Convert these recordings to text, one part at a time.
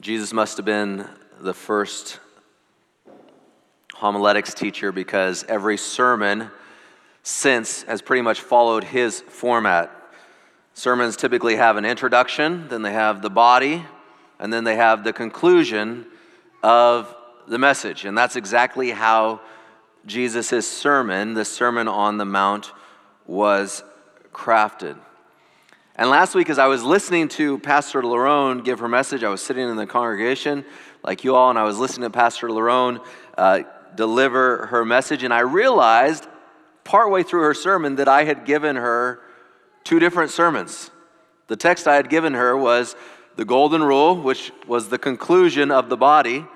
Jesus must have been the first homiletics teacher because every sermon since has pretty much followed his format. Sermons typically have an introduction, then they have the body, and then they have the conclusion of the message. And that's exactly how Jesus' sermon, the Sermon on the Mount, was crafted. And last week, as I was listening to Pastor Larone give her message, I was sitting in the congregation like you all, and I was listening to Pastor Larone uh, deliver her message, and I realized partway through her sermon that I had given her two different sermons. The text I had given her was the Golden Rule, which was the conclusion of the body,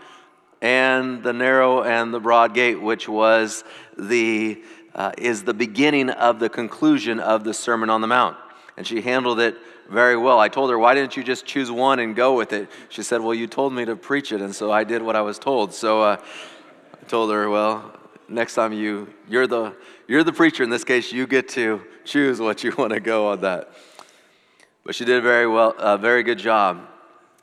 and the narrow and the broad gate, which was the uh, is the beginning of the conclusion of the Sermon on the Mount and she handled it very well. I told her, Why didn't you just choose one and go with it? She said, Well, you told me to preach it, and so I did what I was told. So uh, I told her, Well, next time you, you're the, you're the preacher. In this case, you get to choose what you want to go on that. But she did a very well, a very good job.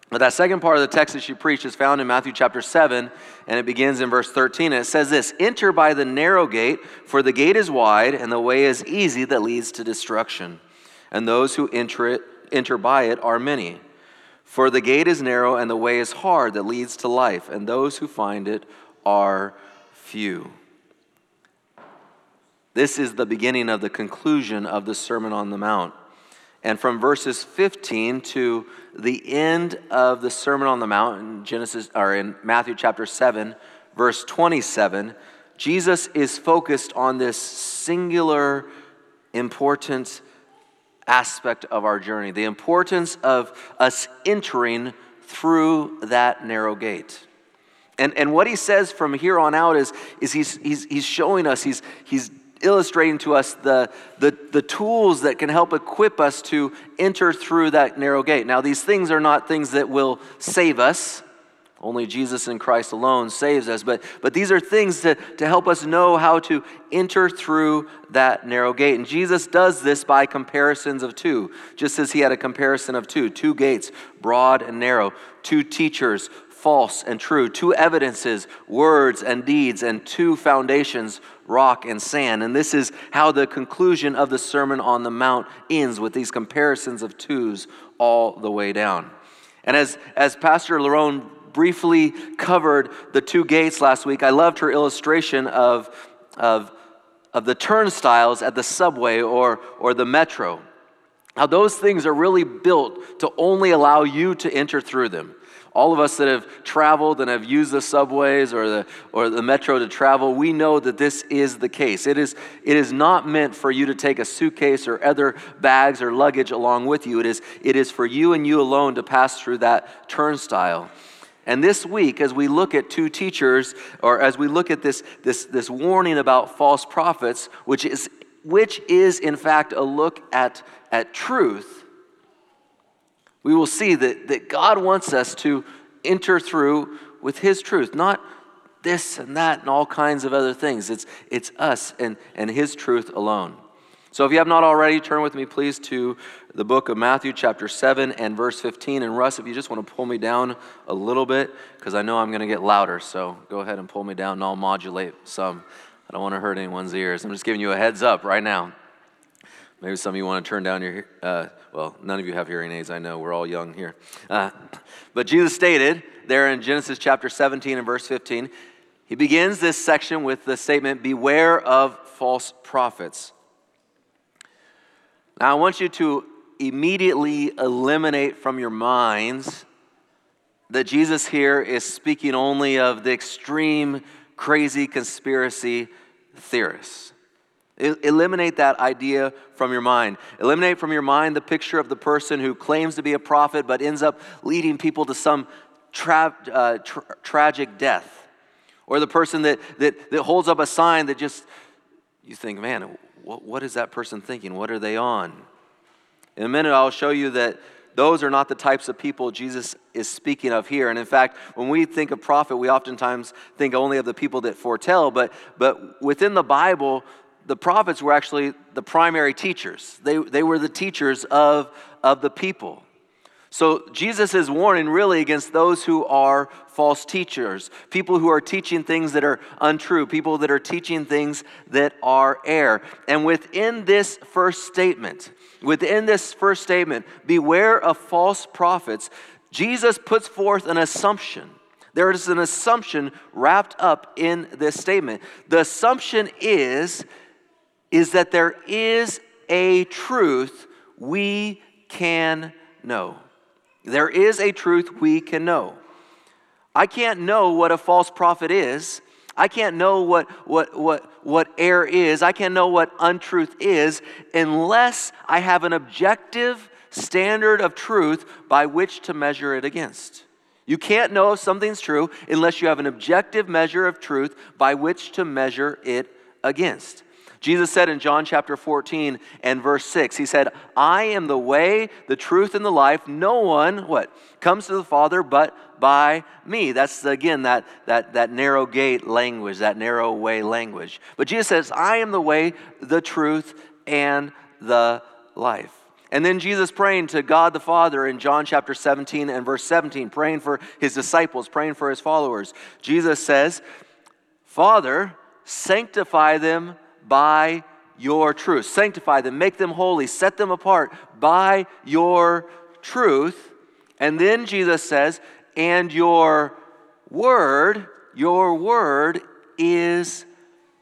But that second part of the text that she preached is found in Matthew chapter 7, and it begins in verse 13. And it says this Enter by the narrow gate, for the gate is wide, and the way is easy that leads to destruction and those who enter, it, enter by it are many. For the gate is narrow and the way is hard that leads to life, and those who find it are few. This is the beginning of the conclusion of the Sermon on the Mount. And from verses 15 to the end of the Sermon on the Mount in Genesis or in Matthew chapter 7, verse 27, Jesus is focused on this singular important aspect of our journey, the importance of us entering through that narrow gate. And, and what he says from here on out is, is he's, he's, he's showing us, he's, he's illustrating to us the, the, the tools that can help equip us to enter through that narrow gate. Now, these things are not things that will save us. Only Jesus and Christ alone saves us. But, but these are things to, to help us know how to enter through that narrow gate. And Jesus does this by comparisons of two, just as he had a comparison of two two gates, broad and narrow, two teachers, false and true, two evidences, words and deeds, and two foundations, rock and sand. And this is how the conclusion of the Sermon on the Mount ends with these comparisons of twos all the way down. And as, as Pastor Larone briefly covered the two gates last week. I loved her illustration of, of, of the turnstiles at the subway or, or the metro. How those things are really built to only allow you to enter through them. All of us that have traveled and have used the subways or the, or the metro to travel, we know that this is the case. It is, it is not meant for you to take a suitcase or other bags or luggage along with you. It is, it is for you and you alone to pass through that turnstile. And this week, as we look at two teachers, or as we look at this, this, this warning about false prophets, which is, which is in fact a look at, at truth, we will see that, that God wants us to enter through with His truth, not this and that and all kinds of other things. It's, it's us and, and His truth alone. So if you have not already, turn with me, please, to the book of Matthew, chapter 7 and verse 15. And Russ, if you just want to pull me down a little bit, because I know I'm going to get louder. So go ahead and pull me down and I'll modulate some. I don't want to hurt anyone's ears. I'm just giving you a heads up right now. Maybe some of you want to turn down your, uh, well, none of you have hearing aids, I know. We're all young here. Uh, but Jesus stated there in Genesis chapter 17 and verse 15, he begins this section with the statement, Beware of false prophets now, I want you to immediately eliminate from your minds that Jesus here is speaking only of the extreme, crazy conspiracy theorists. Eliminate that idea from your mind. Eliminate from your mind the picture of the person who claims to be a prophet but ends up leading people to some tra- uh, tra- tragic death. Or the person that, that, that holds up a sign that just, you think, man, what, what is that person thinking? What are they on? In a minute, I'll show you that those are not the types of people Jesus is speaking of here. And in fact, when we think of prophet, we oftentimes think only of the people that foretell, but, but within the Bible, the prophets were actually the primary teachers. They, they were the teachers of, of the people. So Jesus is warning really against those who are false teachers, people who are teaching things that are untrue, people that are teaching things that are error. And within this first statement, within this first statement, beware of false prophets, Jesus puts forth an assumption. There is an assumption wrapped up in this statement. The assumption is is that there is a truth we can know. There is a truth we can know. I can't know what a false prophet is. I can't know what, what, what, what error is. I can't know what untruth is unless I have an objective standard of truth by which to measure it against. You can't know if something's true unless you have an objective measure of truth by which to measure it against. Jesus said in John chapter 14 and verse 6, He said, I am the way, the truth, and the life. No one, what, comes to the Father but by me. That's again that, that, that narrow gate language, that narrow way language. But Jesus says, I am the way, the truth, and the life. And then Jesus praying to God the Father in John chapter 17 and verse 17, praying for his disciples, praying for his followers. Jesus says, Father, sanctify them by your truth. Sanctify them, make them holy, set them apart by your truth. And then Jesus says, and your word, your word is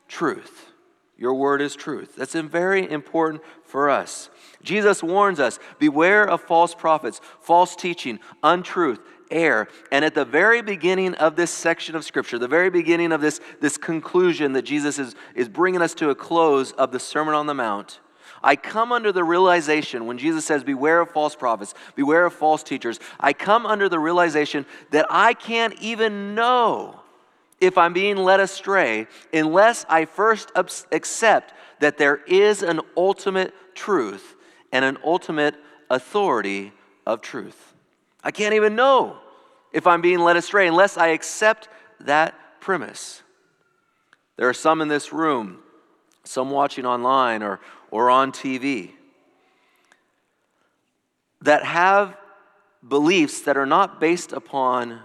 truth. Your word is truth. That's very important for us. Jesus warns us beware of false prophets, false teaching, untruth, error. And at the very beginning of this section of Scripture, the very beginning of this, this conclusion that Jesus is, is bringing us to a close of the Sermon on the Mount, I come under the realization when Jesus says, Beware of false prophets, beware of false teachers. I come under the realization that I can't even know if I'm being led astray unless I first accept that there is an ultimate truth and an ultimate authority of truth. I can't even know if I'm being led astray unless I accept that premise. There are some in this room, some watching online or, or on TV, that have beliefs that are not based upon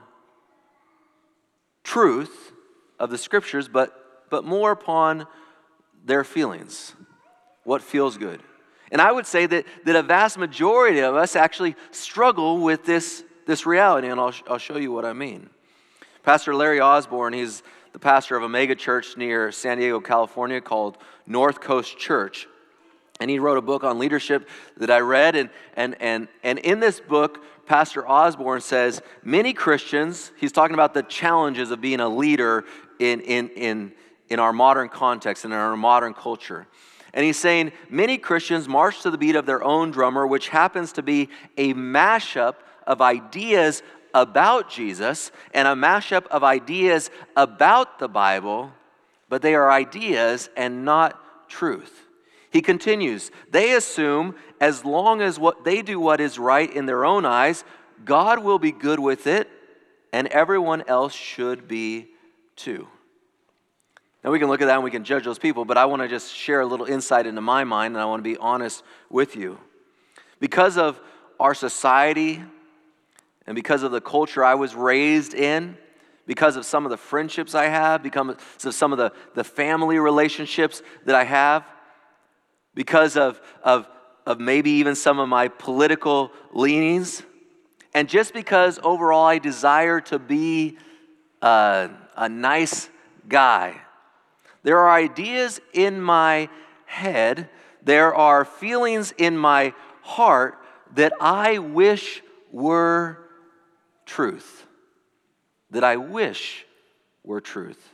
truth of the scriptures, but, but more upon their feelings, what feels good. And I would say that, that a vast majority of us actually struggle with this, this reality, and I'll, I'll show you what I mean. Pastor Larry Osborne, he's the pastor of a mega church near San Diego, California called North Coast Church. And he wrote a book on leadership that I read. And, and, and, and in this book, Pastor Osborne says many Christians, he's talking about the challenges of being a leader in, in, in, in our modern context and in our modern culture. And he's saying many Christians march to the beat of their own drummer, which happens to be a mashup of ideas about Jesus and a mashup of ideas about the Bible, but they are ideas and not truth. He continues, they assume as long as what they do what is right in their own eyes, God will be good with it, and everyone else should be too. Now, we can look at that and we can judge those people, but I want to just share a little insight into my mind, and I want to be honest with you. Because of our society and because of the culture I was raised in, because of some of the friendships I have, because of some of the, the family relationships that I have, because of, of, of maybe even some of my political leanings, and just because overall I desire to be a, a nice guy there are ideas in my head, there are feelings in my heart that I wish were truth. That I wish were truth.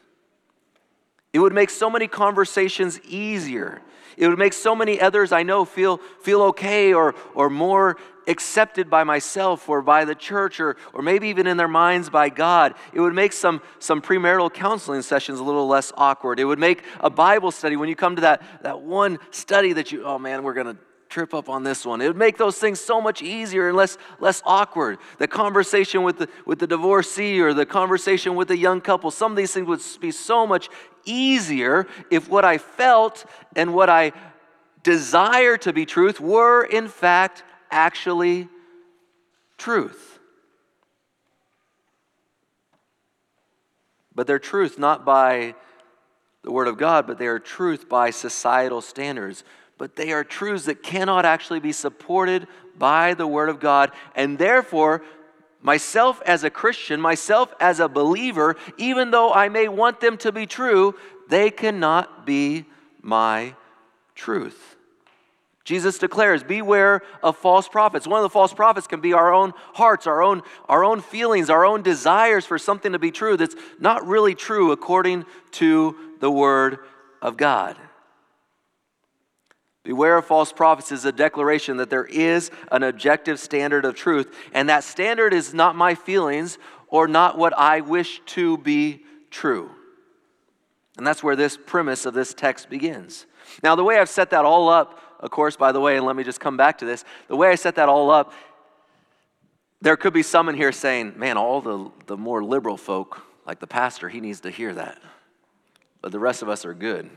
It would make so many conversations easier. It would make so many others I know feel, feel okay or, or more accepted by myself or by the church or, or maybe even in their minds by God. It would make some, some premarital counseling sessions a little less awkward. It would make a Bible study when you come to that, that one study that you, oh man, we're going to trip up on this one. It would make those things so much easier and less, less awkward. The conversation with the, with the divorcee or the conversation with the young couple, some of these things would be so much easier if what I felt and what I desire to be truth were in fact actually truth. But they're truth not by the Word of God, but they are truth by societal standards. But they are truths that cannot actually be supported by the Word of God, and therefore, myself as a Christian, myself as a believer, even though I may want them to be true, they cannot be my truth. Jesus declares, Beware of false prophets. One of the false prophets can be our own hearts, our own, our own feelings, our own desires for something to be true that's not really true according to the Word of God. Beware of false prophets is a declaration that there is an objective standard of truth, and that standard is not my feelings or not what I wish to be true. And that's where this premise of this text begins. Now, the way I've set that all up of course, by the way, and let me just come back to this. The way I set that all up, there could be some in here saying, man, all the, the more liberal folk, like the pastor, he needs to hear that. But the rest of us are good.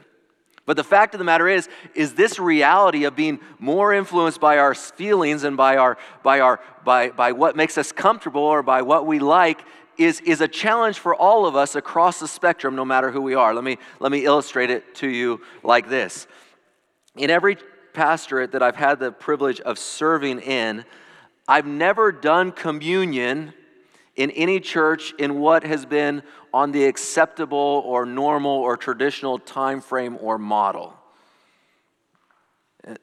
But the fact of the matter is, is this reality of being more influenced by our feelings and by, our, by, our, by, by what makes us comfortable or by what we like is, is a challenge for all of us across the spectrum, no matter who we are. Let me, let me illustrate it to you like this. In every pastorate that I've had the privilege of serving in, I've never done communion in any church in what has been on the acceptable or normal or traditional time frame or model.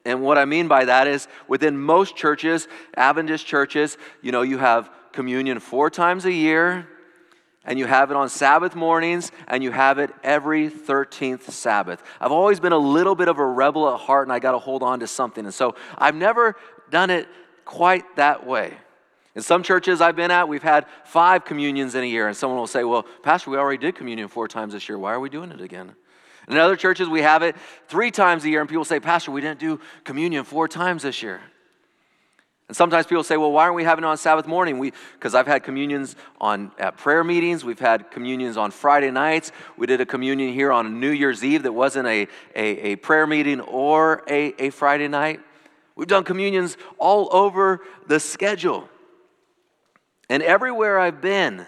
And what I mean by that is within most churches, Adventist churches, you know, you have communion four times a year and you have it on Sabbath mornings, and you have it every 13th Sabbath. I've always been a little bit of a rebel at heart, and I got to hold on to something. And so I've never done it quite that way. In some churches I've been at, we've had five communions in a year, and someone will say, Well, Pastor, we already did communion four times this year. Why are we doing it again? In other churches, we have it three times a year, and people say, Pastor, we didn't do communion four times this year. And sometimes people say, well, why aren't we having it on Sabbath morning? Because I've had communions on at prayer meetings. We've had communions on Friday nights. We did a communion here on New Year's Eve that wasn't a, a, a prayer meeting or a, a Friday night. We've done communions all over the schedule. And everywhere I've been,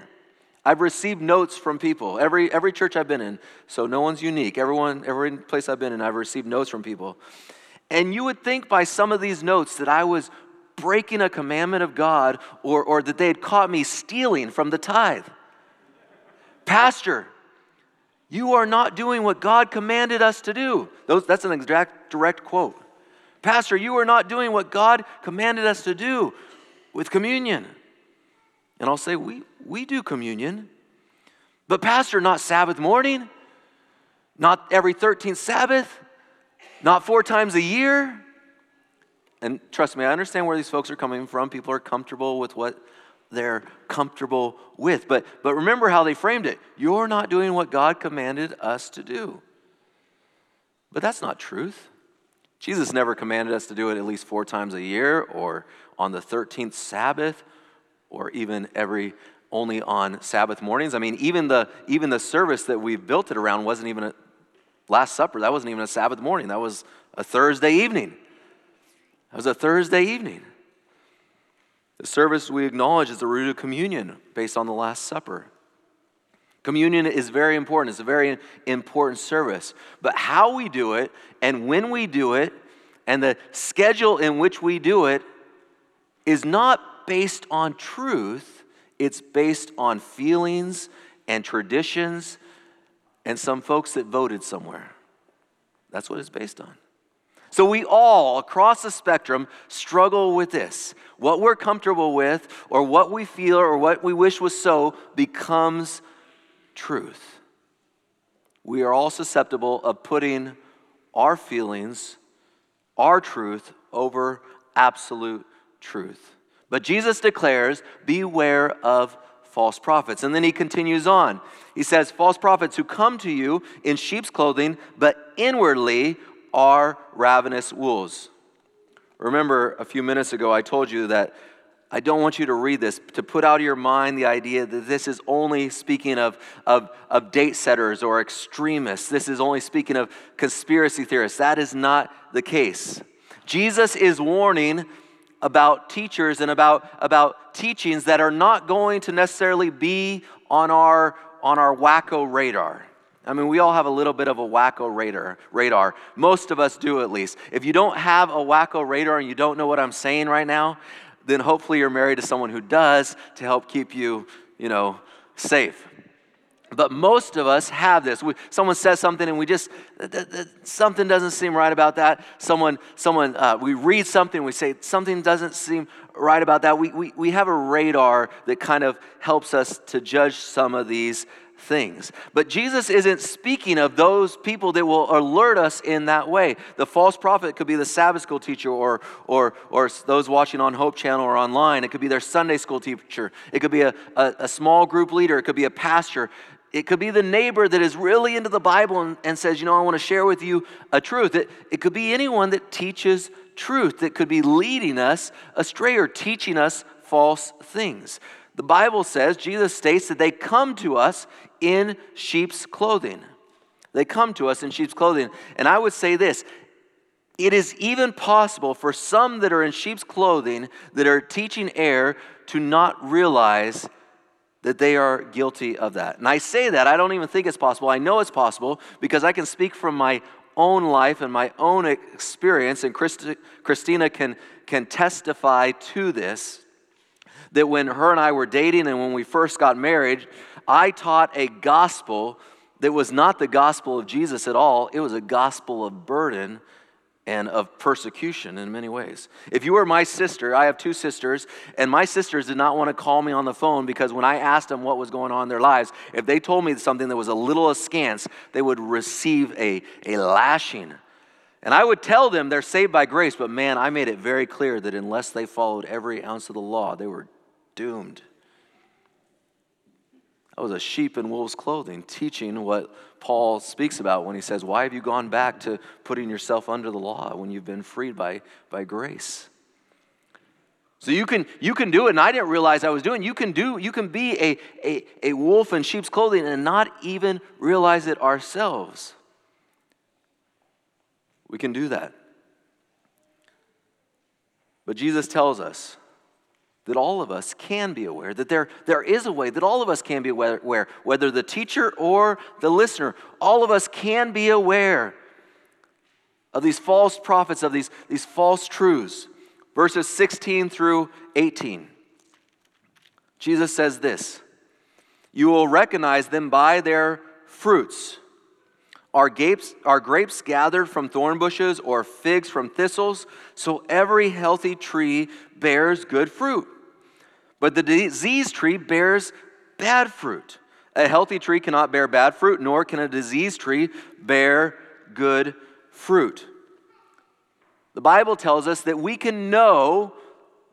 I've received notes from people. Every, every church I've been in, so no one's unique. Everyone, every place I've been in, I've received notes from people. And you would think by some of these notes that I was breaking a commandment of God or, or that they had caught me stealing from the tithe. Pastor, you are not doing what God commanded us to do. Those, that's an exact direct quote. Pastor, you are not doing what God commanded us to do with communion. And I'll say, we, we do communion. But, Pastor, not Sabbath morning, not every 13th Sabbath, not four times a year. And trust me, I understand where these folks are coming from. People are comfortable with what they're comfortable with. But, but remember how they framed it. You're not doing what God commanded us to do. But that's not truth. Jesus never commanded us to do it at least four times a year or on the 13th Sabbath or even every only on Sabbath mornings. I mean, even the even the service that we've built it around wasn't even a Last Supper. That wasn't even a Sabbath morning. That was a Thursday evening. It was a Thursday evening. The service we acknowledge is the root of communion based on the Last Supper. Communion is very important. It's a very important service. But how we do it and when we do it and the schedule in which we do it is not based on truth, it's based on feelings and traditions and some folks that voted somewhere. That's what it's based on. So we all, across the spectrum, struggle with this. What we're comfortable with, or what we feel, or what we wish was so, becomes truth. We are all susceptible of putting our feelings, our truth, over absolute truth. But Jesus declares, Beware of false prophets. And then he continues on. He says, False prophets who come to you in sheep's clothing, but inwardly are ravenous wolves. Remember, a few minutes ago, I told you that I don't want you to read this to put out of your mind the idea that this is only speaking of, of, of date setters or extremists. This is only speaking of conspiracy theorists. That is not the case. Jesus is warning about teachers and about, about teachings that are not going to necessarily be on our, on our wacko radar. I mean, we all have a little bit of a wacko radar, radar. Most of us do at least. If you don't have a wacko radar and you don't know what I'm saying right now, then hopefully you're married to someone who does to help keep you, you know, safe. But most of us have this. We, someone says something and we just, something doesn't seem right about that. Someone, someone uh, we read something, we say something doesn't seem right about that. We, we, we have a radar that kind of helps us to judge some of these things. But Jesus isn't speaking of those people that will alert us in that way. The false prophet could be the Sabbath school teacher or, or, or those watching on Hope Channel or online. It could be their Sunday school teacher. It could be a, a, a small group leader. It could be a pastor. It could be the neighbor that is really into the Bible and, and says, you know, I want to share with you a truth. It, it could be anyone that teaches truth that could be leading us astray or teaching us false things. The Bible says, Jesus states that they come to us in sheep's clothing. They come to us in sheep's clothing. And I would say this it is even possible for some that are in sheep's clothing that are teaching error to not realize that they are guilty of that. And I say that, I don't even think it's possible. I know it's possible because I can speak from my own life and my own experience, and Christi- Christina can, can testify to this. That when her and I were dating and when we first got married, I taught a gospel that was not the gospel of Jesus at all. It was a gospel of burden and of persecution in many ways. If you were my sister, I have two sisters, and my sisters did not want to call me on the phone because when I asked them what was going on in their lives, if they told me something that was a little askance, they would receive a, a lashing. And I would tell them they're saved by grace, but man, I made it very clear that unless they followed every ounce of the law, they were doomed. I was a sheep in wolf's clothing, teaching what Paul speaks about when he says, Why have you gone back to putting yourself under the law when you've been freed by, by grace? So you can you can do it, and I didn't realize I was doing. You can do you can be a, a, a wolf in sheep's clothing and not even realize it ourselves. We can do that. But Jesus tells us that all of us can be aware, that there, there is a way that all of us can be aware, whether the teacher or the listener, all of us can be aware of these false prophets, of these, these false truths. Verses 16 through 18. Jesus says this You will recognize them by their fruits. Are grapes, are grapes gathered from thorn bushes or figs from thistles? So every healthy tree bears good fruit. But the diseased tree bears bad fruit. A healthy tree cannot bear bad fruit, nor can a diseased tree bear good fruit. The Bible tells us that we can know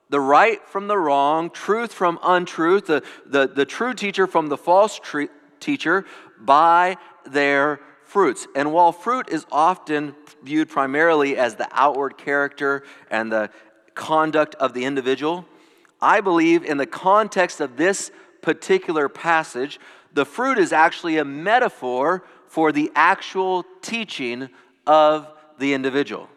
the right from the wrong, truth from untruth, the, the, the true teacher from the false tre- teacher by their fruits. And while fruit is often viewed primarily as the outward character and the conduct of the individual, I believe in the context of this particular passage, the fruit is actually a metaphor for the actual teaching of the individual.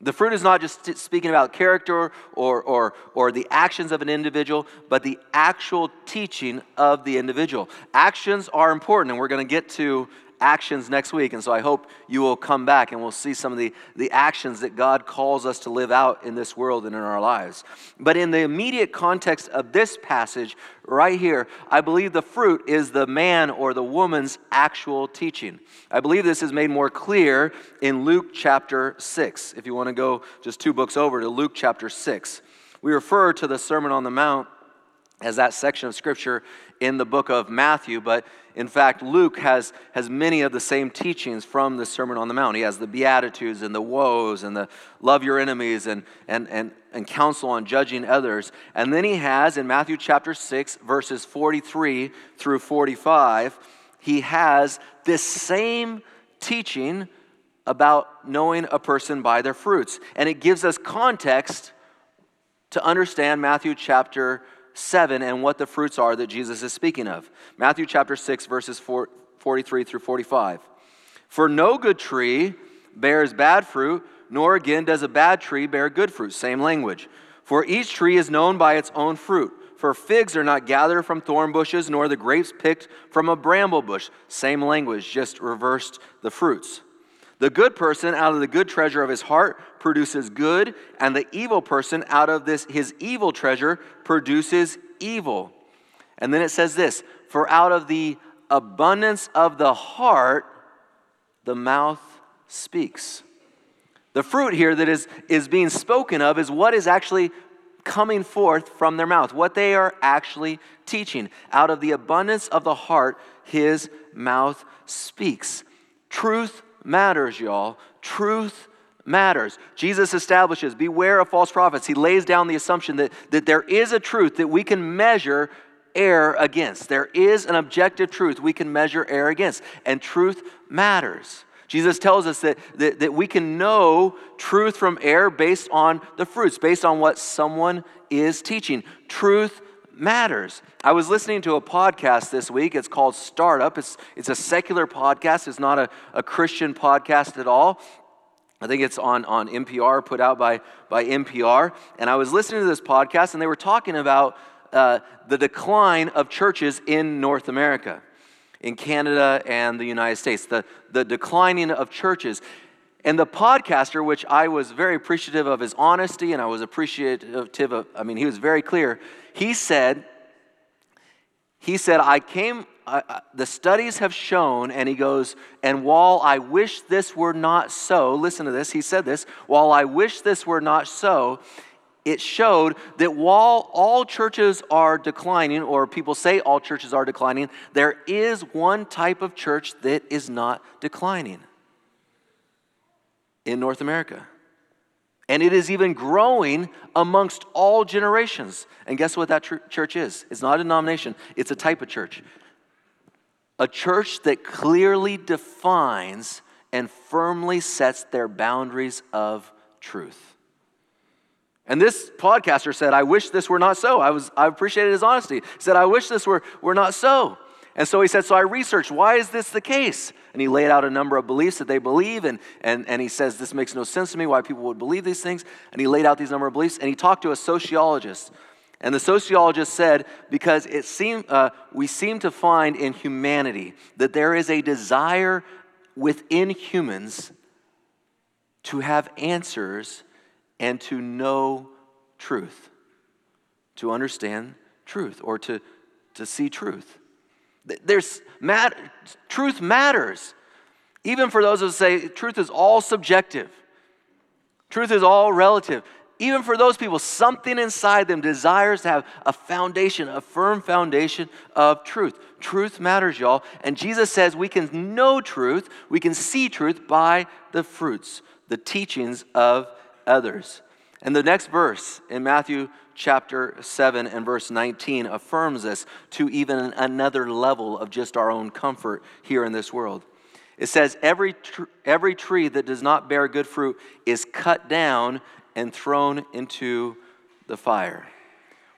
The fruit is not just speaking about character or, or, or the actions of an individual, but the actual teaching of the individual. Actions are important, and we're going to get to actions next week. And so I hope you will come back and we'll see some of the, the actions that God calls us to live out in this world and in our lives. But in the immediate context of this passage right here, I believe the fruit is the man or the woman's actual teaching. I believe this is made more clear in Luke chapter 6. If you want to go just two books over to Luke chapter 6, we refer to the Sermon on the Mount as that section of scripture in the book of Matthew, but in fact, Luke has, has many of the same teachings from the Sermon on the Mount. He has the Beatitudes and the woes and the love your enemies and, and, and, and counsel on judging others. And then he has in Matthew chapter 6, verses 43 through 45, he has this same teaching about knowing a person by their fruits. And it gives us context to understand Matthew chapter 7 and what the fruits are that Jesus is speaking of. Matthew chapter 6, verses 43 through 45. For no good tree bears bad fruit, nor again does a bad tree bear good fruit. Same language. For each tree is known by its own fruit. For figs are not gathered from thorn bushes, nor the grapes picked from a bramble bush. Same language, just reversed the fruits. The good person out of the good treasure of his heart produces good, and the evil person out of this his evil treasure produces evil. And then it says this For out of the abundance of the heart, the mouth speaks. The fruit here that is, is being spoken of is what is actually coming forth from their mouth, what they are actually teaching. Out of the abundance of the heart, his mouth speaks. Truth matters, y'all. Truth matters. Jesus establishes beware of false prophets. He lays down the assumption that, that there is a truth that we can measure error against. There is an objective truth we can measure error against, and truth matters. Jesus tells us that, that, that we can know truth from error based on the fruits, based on what someone is teaching. Truth matters. I was listening to a podcast this week. It's called Startup. It's, it's a secular podcast, it's not a, a Christian podcast at all. I think it's on, on NPR, put out by, by NPR. And I was listening to this podcast, and they were talking about uh, the decline of churches in North America, in Canada and the United States, the, the declining of churches. And the podcaster, which I was very appreciative of his honesty and I was appreciative of, I mean, he was very clear. He said, he said, I came, uh, the studies have shown, and he goes, and while I wish this were not so, listen to this, he said this, while I wish this were not so, it showed that while all churches are declining, or people say all churches are declining, there is one type of church that is not declining in North America. And it is even growing amongst all generations. And guess what that church is? It's not a denomination, it's a type of church. A church that clearly defines and firmly sets their boundaries of truth. And this podcaster said, I wish this were not so. I, was, I appreciated his honesty. He said, I wish this were, were not so. And so he said, So I researched, why is this the case? And he laid out a number of beliefs that they believe, and, and, and he says, This makes no sense to me why people would believe these things. And he laid out these number of beliefs, and he talked to a sociologist. And the sociologist said, Because it seem, uh, we seem to find in humanity that there is a desire within humans to have answers and to know truth, to understand truth, or to, to see truth. There's mat- truth matters. Even for those who say truth is all subjective, truth is all relative. Even for those people, something inside them desires to have a foundation, a firm foundation of truth. Truth matters, y'all. And Jesus says we can know truth, we can see truth by the fruits, the teachings of others. And the next verse in Matthew chapter 7 and verse 19 affirms this to even another level of just our own comfort here in this world. It says, every, tr- every tree that does not bear good fruit is cut down and thrown into the fire.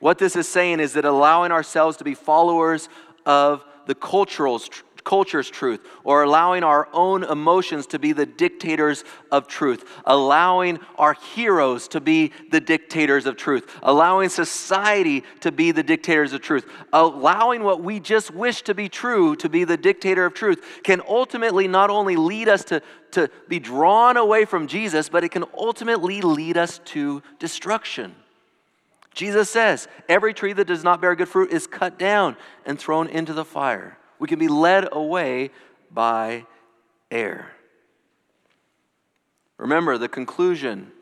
What this is saying is that allowing ourselves to be followers of the cultural culture's truth, or allowing our own emotions to be the dictators of truth, allowing our heroes to be the dictators of truth, allowing society to be the dictators of truth, allowing what we just wish to be true to be the dictator of truth can ultimately not only lead us to, to be drawn away from Jesus, but it can ultimately lead us to destruction. Jesus says, Every tree that does not bear good fruit is cut down and thrown into the fire. We can be led away by air. Remember, the conclusion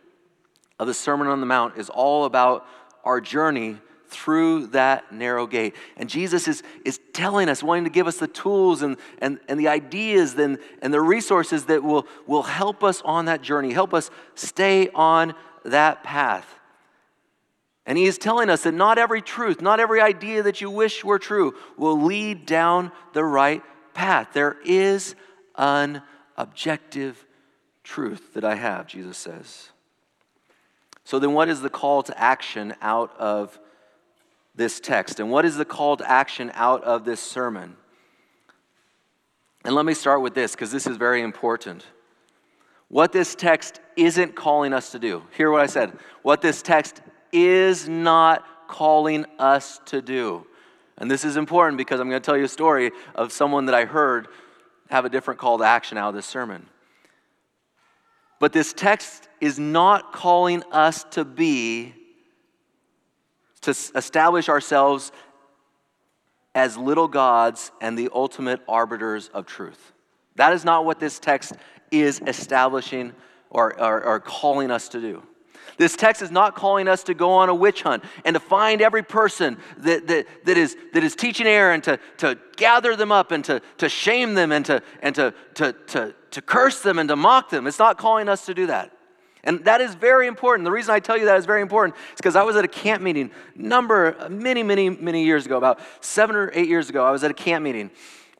of the Sermon on the Mount is all about our journey through that narrow gate. And Jesus is, is telling us, wanting to give us the tools and, and, and the ideas and, and the resources that will, will help us on that journey, help us stay on that path. And he is telling us that not every truth, not every idea that you wish were true will lead down the right path. There is an objective truth that I have, Jesus says. So then, what is the call to action out of this text? And what is the call to action out of this sermon? And let me start with this because this is very important. What this text isn't calling us to do. Hear what I said. What this text is not calling us to do. And this is important because I'm going to tell you a story of someone that I heard have a different call to action out of this sermon. But this text is not calling us to be, to establish ourselves as little gods and the ultimate arbiters of truth. That is not what this text is establishing or, or, or calling us to do. This text is not calling us to go on a witch hunt and to find every person that, that, that, is, that is teaching error and to, to gather them up and to, to shame them and, to, and to, to, to, to curse them and to mock them. It's not calling us to do that. And that is very important. The reason I tell you that is very important is because I was at a camp meeting number many, many, many years ago, about seven or eight years ago. I was at a camp meeting.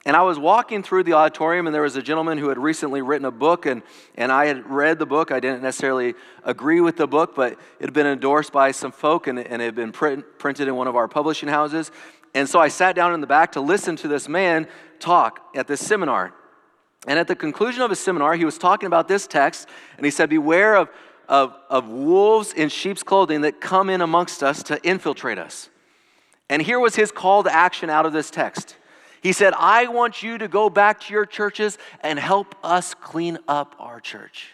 And I was walking through the auditorium, and there was a gentleman who had recently written a book, and, and I had read the book. I didn't necessarily agree with the book, but it had been endorsed by some folk, and, and it had been print, printed in one of our publishing houses. And so I sat down in the back to listen to this man talk at this seminar. And at the conclusion of his seminar, he was talking about this text, and he said, Beware of, of, of wolves in sheep's clothing that come in amongst us to infiltrate us. And here was his call to action out of this text. He said, I want you to go back to your churches and help us clean up our church.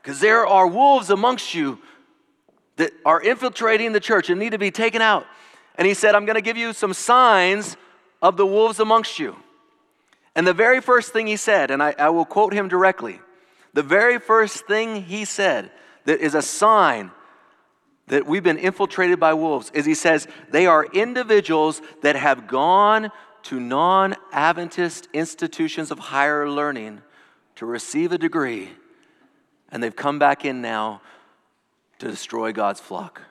Because there are wolves amongst you that are infiltrating the church and need to be taken out. And he said, I'm going to give you some signs of the wolves amongst you. And the very first thing he said, and I, I will quote him directly the very first thing he said that is a sign that we've been infiltrated by wolves is he says they are individuals that have gone to non Adventist institutions of higher learning to receive a degree, and they've come back in now to destroy God's flock.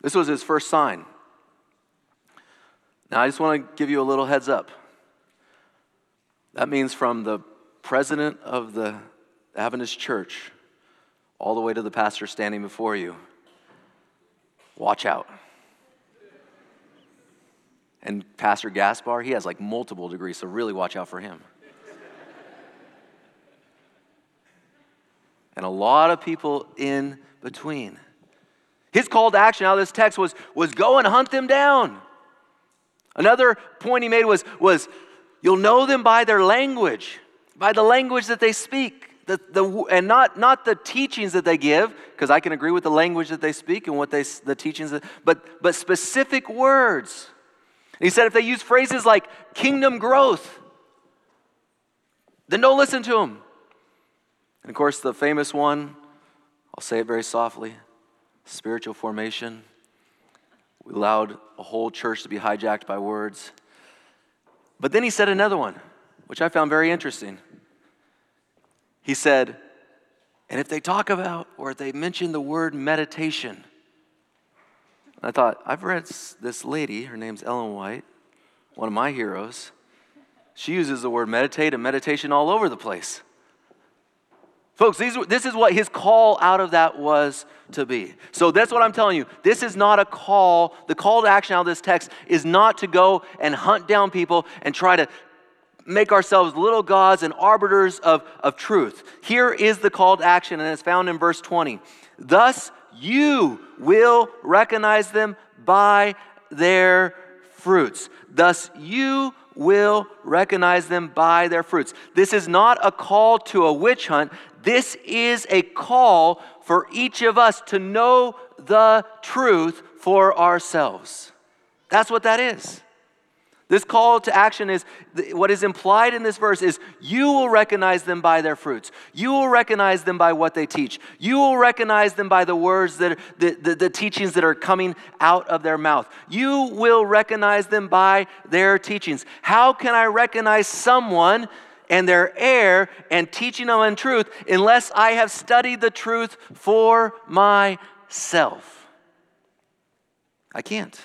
This was his first sign. Now, I just want to give you a little heads up. That means from the president of the Adventist church all the way to the pastor standing before you. Watch out. And Pastor Gaspar, he has like multiple degrees, so really watch out for him. and a lot of people in between. His call to action out of this text was, was go and hunt them down. Another point he made was, was you'll know them by their language, by the language that they speak the, the, and not, not the teachings that they give, because I can agree with the language that they speak and what they, the teachings, but, but specific words. he said if they use phrases like kingdom growth, then don't listen to them. And of course, the famous one, I'll say it very softly spiritual formation. We allowed a whole church to be hijacked by words. But then he said another one, which I found very interesting. He said, and if they talk about or if they mention the word meditation, I thought, I've read this lady, her name's Ellen White, one of my heroes. She uses the word meditate and meditation all over the place. Folks, these, this is what his call out of that was to be. So that's what I'm telling you. This is not a call. The call to action out of this text is not to go and hunt down people and try to make ourselves little gods and arbiters of, of truth. Here is the call to action, and it's found in verse 20. Thus you will recognize them by their fruits. Thus you will recognize them by their fruits. This is not a call to a witch hunt. This is a call for each of us to know the truth for ourselves. That's what that is. This call to action is what is implied in this verse is you will recognize them by their fruits. You will recognize them by what they teach. You will recognize them by the words that the, the, the teachings that are coming out of their mouth. You will recognize them by their teachings. How can I recognize someone and their error and teaching them in truth unless I have studied the truth for myself? I can't.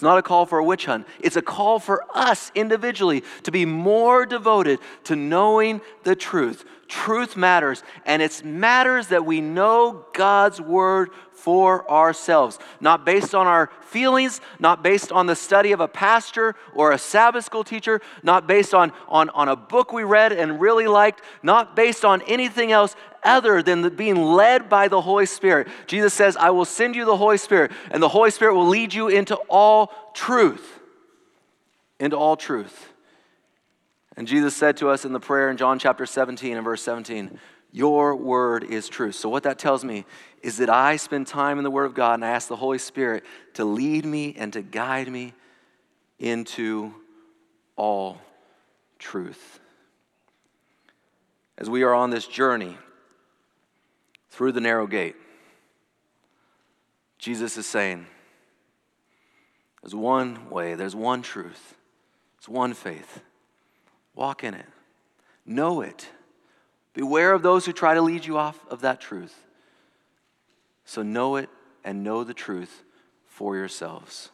It's not a call for a witch hunt. It's a call for us individually to be more devoted to knowing the truth, Truth matters, and it matters that we know God's word for ourselves, not based on our feelings, not based on the study of a pastor or a Sabbath school teacher, not based on, on, on a book we read and really liked, not based on anything else other than the, being led by the Holy Spirit. Jesus says, I will send you the Holy Spirit, and the Holy Spirit will lead you into all truth. Into all truth. And Jesus said to us in the prayer in John chapter 17 and verse 17, Your word is truth. So, what that tells me is that I spend time in the Word of God and I ask the Holy Spirit to lead me and to guide me into all truth. As we are on this journey through the narrow gate, Jesus is saying, There's one way, there's one truth, there's one faith. Walk in it, know it. Beware of those who try to lead you off of that truth. So know it and know the truth for yourselves.